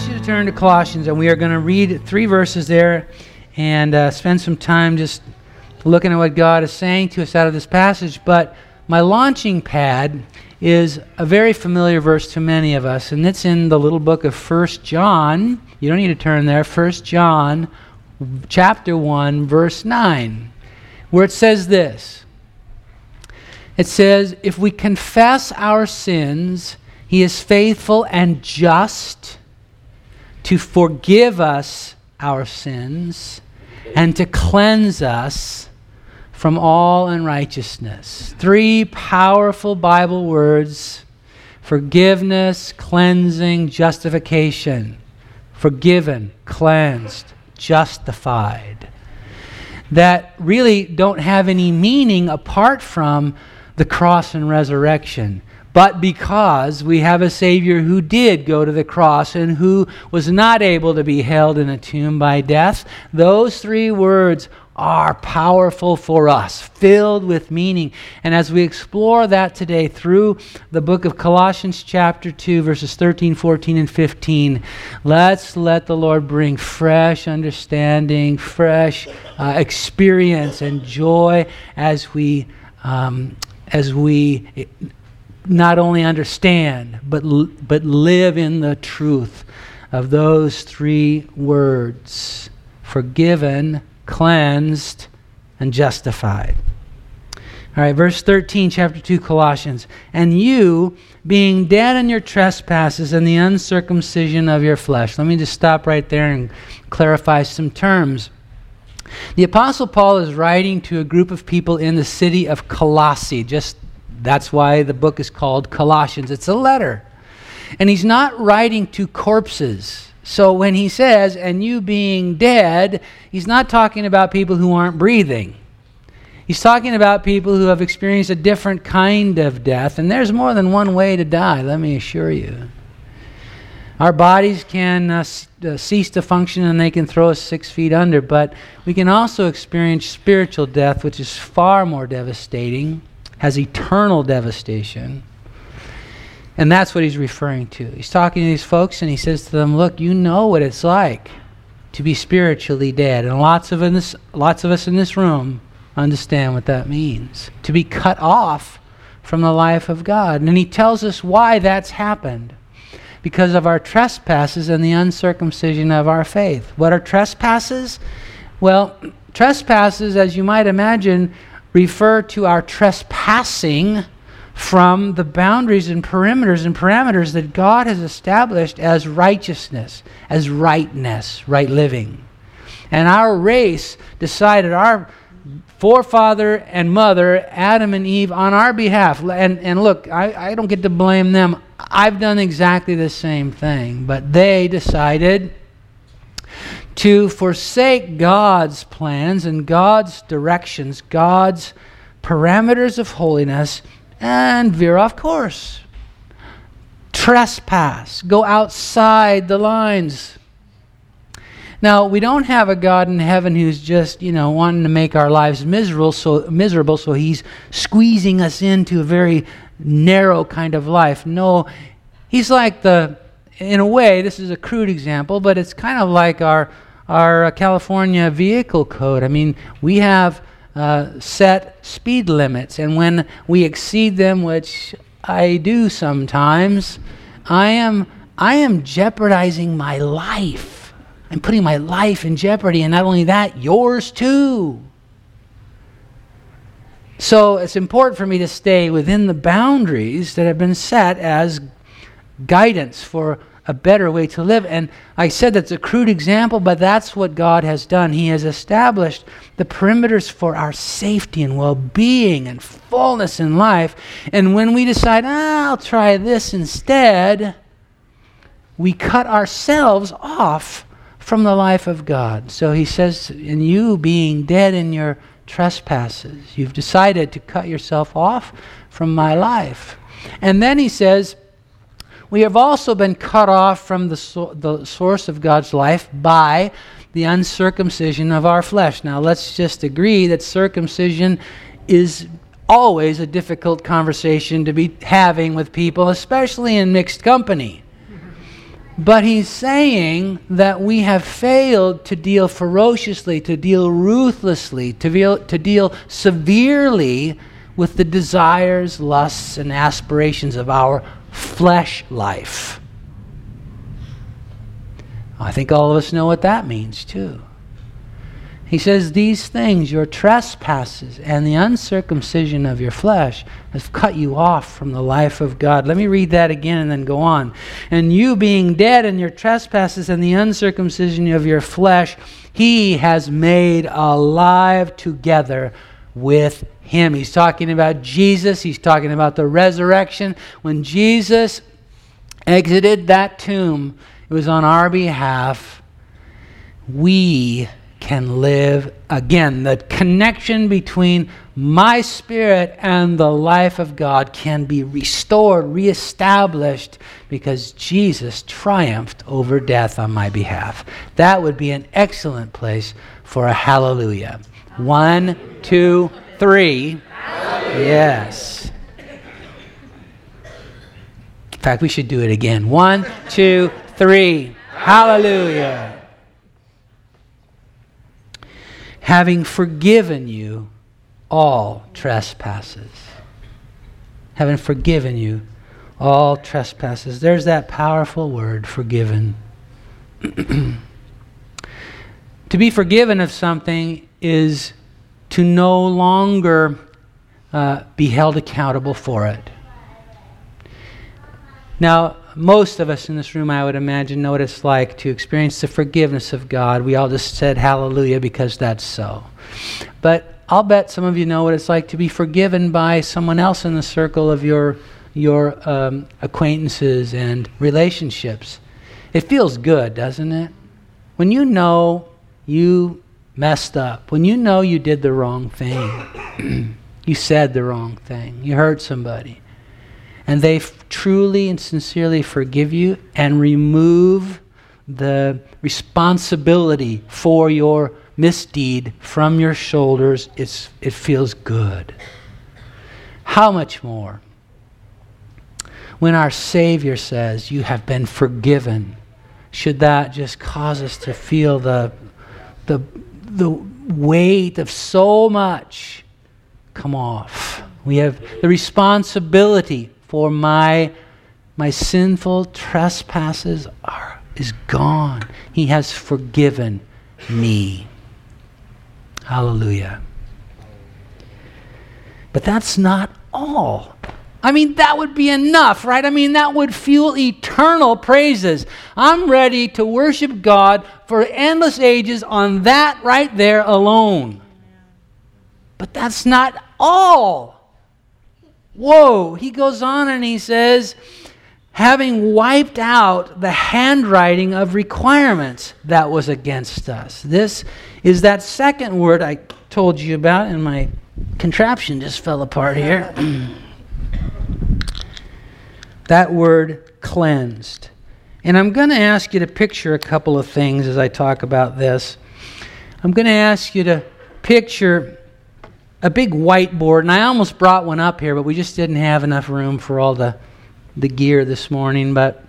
ask you to turn to Colossians, and we are going to read three verses there and uh, spend some time just looking at what God is saying to us out of this passage. But my launching pad is a very familiar verse to many of us, and it's in the little book of First John. You don't need to turn there. First John, chapter 1, verse 9, where it says this. It says, If we confess our sins, he is faithful and just to forgive us our sins and to cleanse us from all unrighteousness. Three powerful Bible words forgiveness, cleansing, justification. Forgiven, cleansed, justified. That really don't have any meaning apart from the cross and resurrection but because we have a Savior who did go to the cross and who was not able to be held in a tomb by death, those three words are powerful for us, filled with meaning. And as we explore that today through the book of Colossians, chapter 2, verses 13, 14, and 15, let's let the Lord bring fresh understanding, fresh uh, experience, and joy as we. Um, as we not only understand, but, but live in the truth of those three words forgiven, cleansed, and justified. All right, verse 13, chapter 2, Colossians. And you, being dead in your trespasses and the uncircumcision of your flesh. Let me just stop right there and clarify some terms. The Apostle Paul is writing to a group of people in the city of Colossae, just that's why the book is called Colossians. It's a letter. And he's not writing to corpses. So when he says, and you being dead, he's not talking about people who aren't breathing. He's talking about people who have experienced a different kind of death. And there's more than one way to die, let me assure you. Our bodies can uh, uh, cease to function and they can throw us six feet under, but we can also experience spiritual death, which is far more devastating has eternal devastation. And that's what he's referring to. He's talking to these folks and he says to them, Look, you know what it's like to be spiritually dead. And lots of, this, lots of us in this room understand what that means to be cut off from the life of God. And he tells us why that's happened because of our trespasses and the uncircumcision of our faith. What are trespasses? Well, trespasses, as you might imagine, refer to our trespassing from the boundaries and perimeters and parameters that God has established as righteousness, as rightness, right living. And our race decided, our forefather and mother, Adam and Eve, on our behalf. And, and look, I, I don't get to blame them. I've done exactly the same thing. But they decided to forsake God's plans and God's directions, God's parameters of holiness, and veer off course. Trespass, go outside the lines. Now, we don't have a God in heaven who's just, you know, wanting to make our lives miserable, so miserable, so he's squeezing us into a very narrow kind of life. No, he's like the in a way, this is a crude example, but it's kind of like our our uh, California vehicle code. I mean, we have uh, set speed limits, and when we exceed them, which I do sometimes, I am I am jeopardizing my life. I'm putting my life in jeopardy, and not only that, yours too. So it's important for me to stay within the boundaries that have been set as guidance for a better way to live. And I said that's a crude example, but that's what God has done. He has established the perimeters for our safety and well being and fullness in life. And when we decide, ah, I'll try this instead, we cut ourselves off from the life of God. So he says, in you being dead in your trespasses, you've decided to cut yourself off from my life. And then he says, we have also been cut off from the, so- the source of God's life by the uncircumcision of our flesh. Now, let's just agree that circumcision is always a difficult conversation to be having with people, especially in mixed company. But he's saying that we have failed to deal ferociously, to deal ruthlessly, to deal, to deal severely with the desires, lusts, and aspirations of our flesh life. I think all of us know what that means, too. He says, These things, your trespasses and the uncircumcision of your flesh, have cut you off from the life of God. Let me read that again and then go on. And you being dead in your trespasses and the uncircumcision of your flesh, he has made alive together with him. He's talking about Jesus, he's talking about the resurrection. When Jesus exited that tomb, it was on our behalf. We can live again. The connection between my spirit and the life of God can be restored, reestablished, because Jesus triumphed over death on my behalf. That would be an excellent place for a hallelujah. One, two, three. Yes. In fact, we should do it again. One, two, three. Hallelujah having forgiven you all trespasses. Having forgiven you all trespasses. There's that powerful word, forgiven. to be forgiven of something is to no longer uh, be held accountable for it. Now, most of us in this room, I would imagine, know what it's like to experience the forgiveness of God. We all just said hallelujah because that's so. But I'll bet some of you know what it's like to be forgiven by someone else in the circle of your, your um, acquaintances and relationships. It feels good, doesn't it? When you know you messed up, when you know you did the wrong thing, you said the wrong thing, you hurt somebody and they f- truly and sincerely forgive you and remove the responsibility for your misdeed from your shoulders, it's, it feels good. How much more? When our Savior says, You have been forgiven, should that just cause us to feel the, the, the weight of so much come off? We have the responsibility for my my sinful trespasses are is gone. He has forgiven me. Hallelujah. But that's not all. I mean, that would be enough, right? I mean, that would fuel eternal praises. I'm ready to worship God for endless ages on that right there alone. But that's not all. Whoa, he goes on and he says, having wiped out the handwriting of requirements that was against us. This is that second word I told you about, and my contraption just fell apart here. that word cleansed. And I'm going to ask you to picture a couple of things as I talk about this. I'm going to ask you to picture a big whiteboard, and I almost brought one up here, but we just didn't have enough room for all the, the gear this morning. But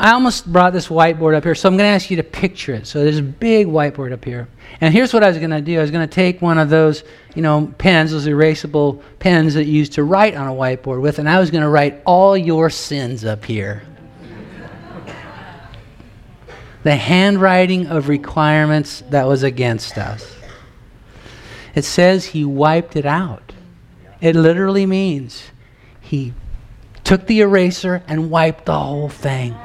I almost brought this whiteboard up here, so I'm going to ask you to picture it. So there's a big whiteboard up here. And here's what I was going to do I was going to take one of those, you know, pens, those erasable pens that you use to write on a whiteboard with, and I was going to write all your sins up here. the handwriting of requirements that was against us. It says he wiped it out. It literally means he took the eraser and wiped the whole thing.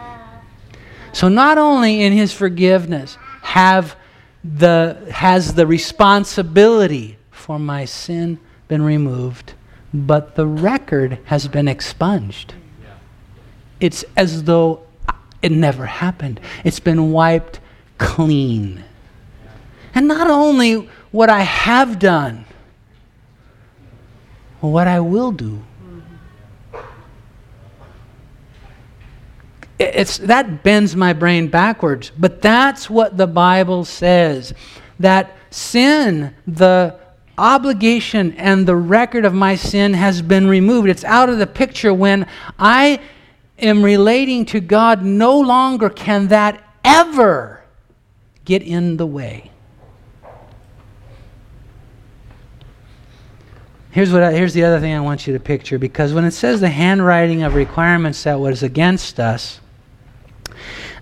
So not only in his forgiveness have the has the responsibility for my sin been removed, but the record has been expunged. It's as though it never happened. It's been wiped clean. And not only what I have done, what I will do. It's, that bends my brain backwards, but that's what the Bible says. That sin, the obligation and the record of my sin has been removed. It's out of the picture when I am relating to God, no longer can that ever get in the way. Here's, what I, here's the other thing I want you to picture because when it says the handwriting of requirements that was against us,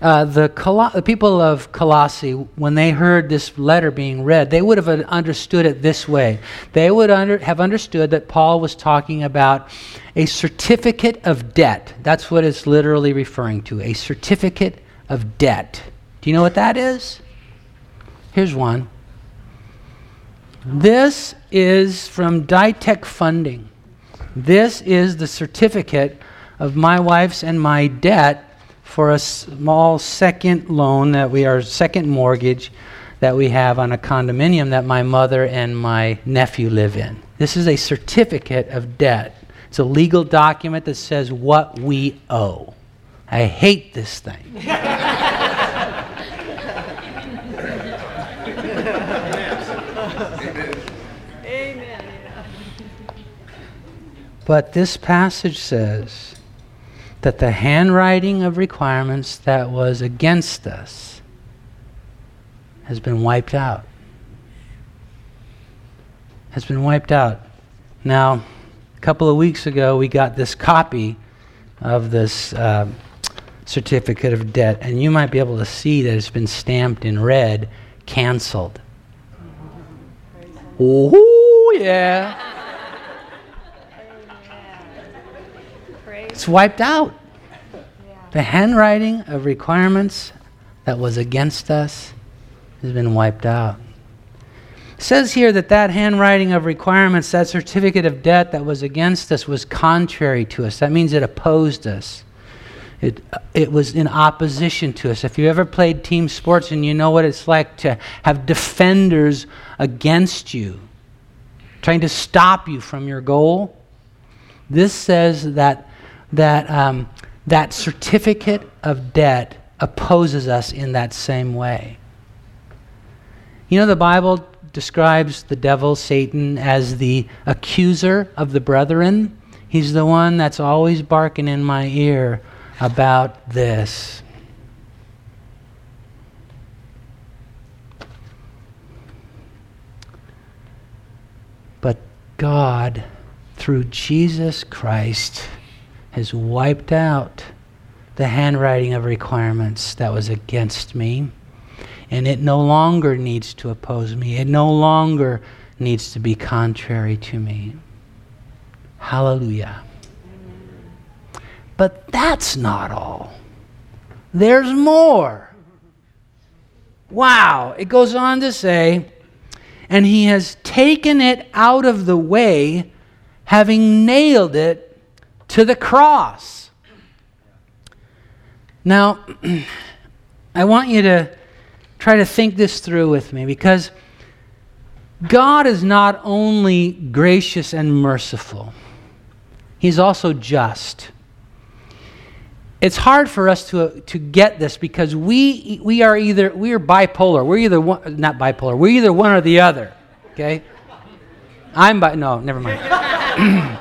uh, the, Col- the people of Colossae, when they heard this letter being read, they would have understood it this way. They would under, have understood that Paul was talking about a certificate of debt. That's what it's literally referring to a certificate of debt. Do you know what that is? Here's one. This is from Ditech Funding. This is the certificate of my wife's and my debt for a small second loan that we are second mortgage that we have on a condominium that my mother and my nephew live in. This is a certificate of debt. It's a legal document that says what we owe. I hate this thing. But this passage says that the handwriting of requirements that was against us has been wiped out. Has been wiped out. Now, a couple of weeks ago, we got this copy of this uh, certificate of debt, and you might be able to see that it's been stamped in red, canceled. Oh, yeah. It's wiped out. The handwriting of requirements that was against us has been wiped out. It says here that that handwriting of requirements, that certificate of debt that was against us, was contrary to us. That means it opposed us. It, it was in opposition to us. If you ever played team sports and you know what it's like to have defenders against you, trying to stop you from your goal, this says that that um, that certificate of debt opposes us in that same way. You know, the Bible describes the devil, Satan, as the accuser of the brethren. He's the one that's always barking in my ear about this. But God, through Jesus Christ, has wiped out the handwriting of requirements that was against me. And it no longer needs to oppose me. It no longer needs to be contrary to me. Hallelujah. But that's not all. There's more. Wow. It goes on to say, and he has taken it out of the way, having nailed it to the cross. Now, I want you to try to think this through with me because God is not only gracious and merciful, He's also just. It's hard for us to, to get this because we, we are either we are bipolar. We're either one, not bipolar. We're either one or the other. Okay, I'm bi. No, never mind.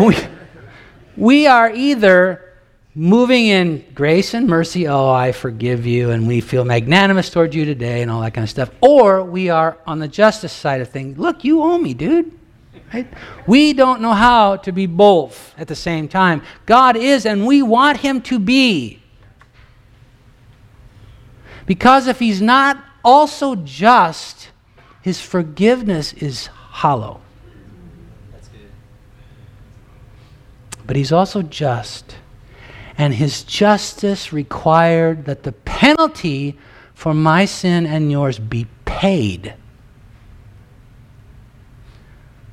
we, we are either moving in grace and mercy, oh, I forgive you, and we feel magnanimous towards you today, and all that kind of stuff, or we are on the justice side of things. Look, you owe me, dude. Right? We don't know how to be both at the same time. God is, and we want Him to be. Because if He's not also just, His forgiveness is hollow. But he's also just. And his justice required that the penalty for my sin and yours be paid.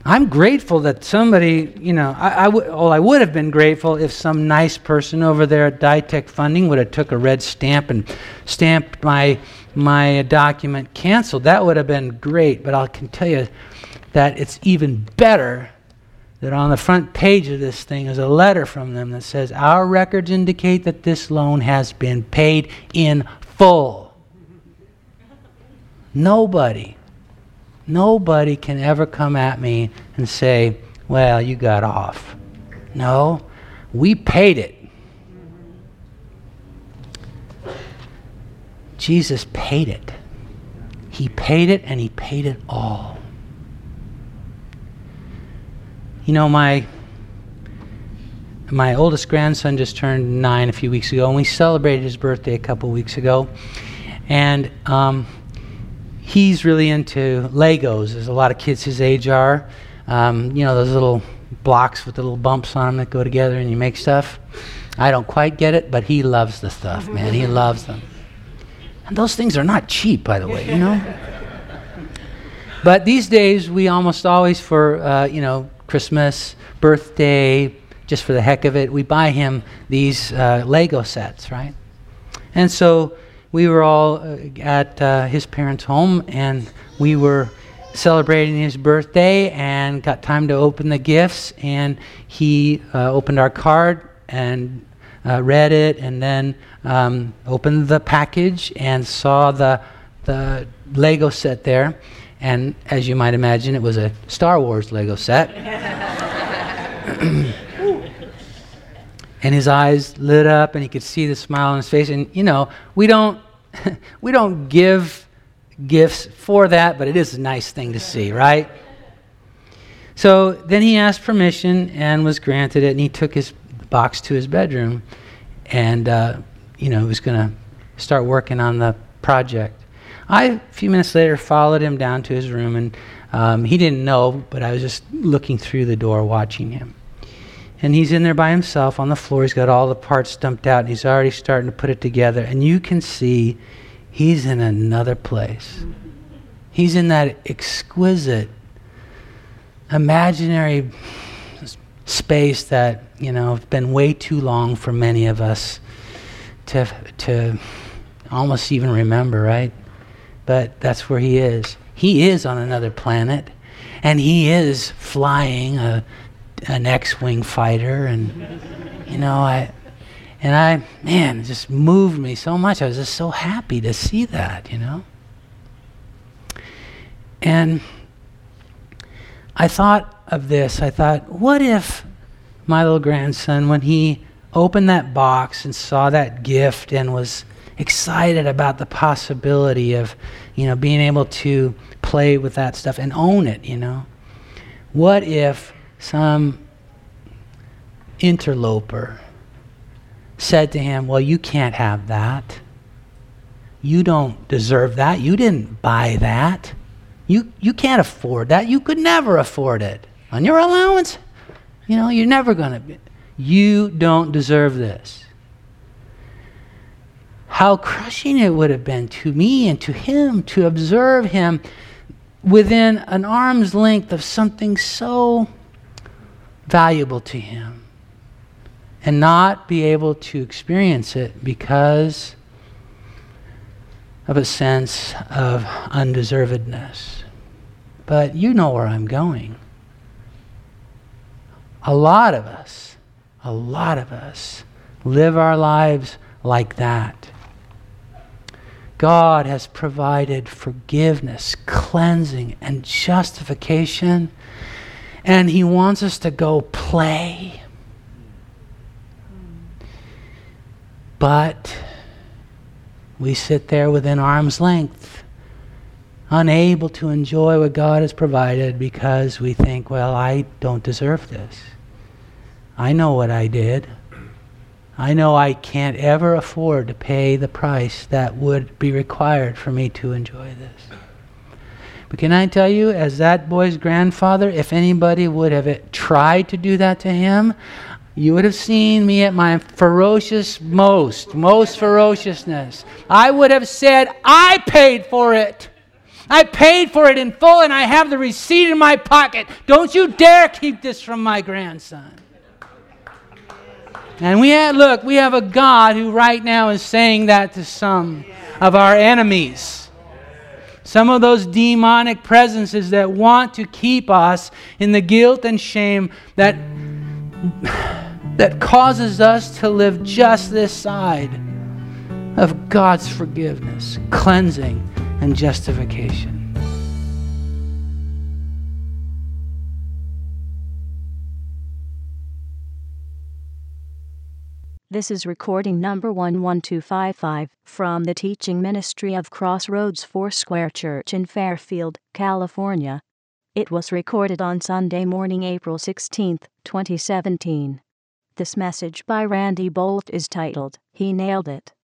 I'm grateful that somebody, you know, I, I w- well, I would have been grateful if some nice person over there at Ditech Funding would have took a red stamp and stamped my my document canceled. That would have been great. But I can tell you that it's even better that on the front page of this thing is a letter from them that says, Our records indicate that this loan has been paid in full. nobody, nobody can ever come at me and say, Well, you got off. No, we paid it. Jesus paid it. He paid it and he paid it all. You know, my my oldest grandson just turned nine a few weeks ago, and we celebrated his birthday a couple weeks ago. And um, he's really into Legos, as a lot of kids his age are. Um, you know, those little blocks with the little bumps on them that go together and you make stuff. I don't quite get it, but he loves the stuff, man. He loves them. And those things are not cheap, by the way, you know? but these days, we almost always, for, uh, you know, Christmas, birthday, just for the heck of it, we buy him these uh, Lego sets, right? And so we were all uh, at uh, his parents' home and we were celebrating his birthday and got time to open the gifts. And he uh, opened our card and uh, read it and then um, opened the package and saw the, the Lego set there. And as you might imagine, it was a Star Wars Lego set. and his eyes lit up and he could see the smile on his face. And you know we don't we don't give gifts for that but it is a nice thing to see right? So then he asked permission and was granted it and he took his box to his bedroom. And uh, you know he was going to start working on the project i a few minutes later followed him down to his room and um, he didn't know but i was just looking through the door watching him and he's in there by himself on the floor. He's got all the parts dumped out, and he's already starting to put it together. And you can see he's in another place. He's in that exquisite, imaginary space that, you know, has been way too long for many of us to, to almost even remember, right? But that's where he is. He is on another planet, and he is flying a an X-wing fighter, and you know, I and I, man, it just moved me so much. I was just so happy to see that, you know. And I thought of this. I thought, what if my little grandson, when he opened that box and saw that gift and was excited about the possibility of, you know, being able to play with that stuff and own it, you know? What if some interloper said to him, Well, you can't have that. You don't deserve that. You didn't buy that. You, you can't afford that. You could never afford it. On your allowance, you know, you're never going to. You don't deserve this. How crushing it would have been to me and to him to observe him within an arm's length of something so valuable to him and not be able to experience it because of a sense of undeservedness. But you know where I'm going. A lot of us, a lot of us live our lives like that. God has provided forgiveness, cleansing, and justification, and He wants us to go play But we sit there within arm's length, unable to enjoy what God has provided because we think, well, I don't deserve this. I know what I did. I know I can't ever afford to pay the price that would be required for me to enjoy this. But can I tell you, as that boy's grandfather, if anybody would have tried to do that to him, you would have seen me at my ferocious most, most ferociousness. I would have said, I paid for it. I paid for it in full and I have the receipt in my pocket. Don't you dare keep this from my grandson. And we have, look, we have a God who right now is saying that to some of our enemies. Some of those demonic presences that want to keep us in the guilt and shame that that causes us to live just this side of God's forgiveness, cleansing, and justification. This is recording number 11255 from the teaching ministry of Crossroads Foursquare Church in Fairfield, California. It was recorded on Sunday morning, April 16, 2017. This message by Randy Boldt is titled, He Nailed It.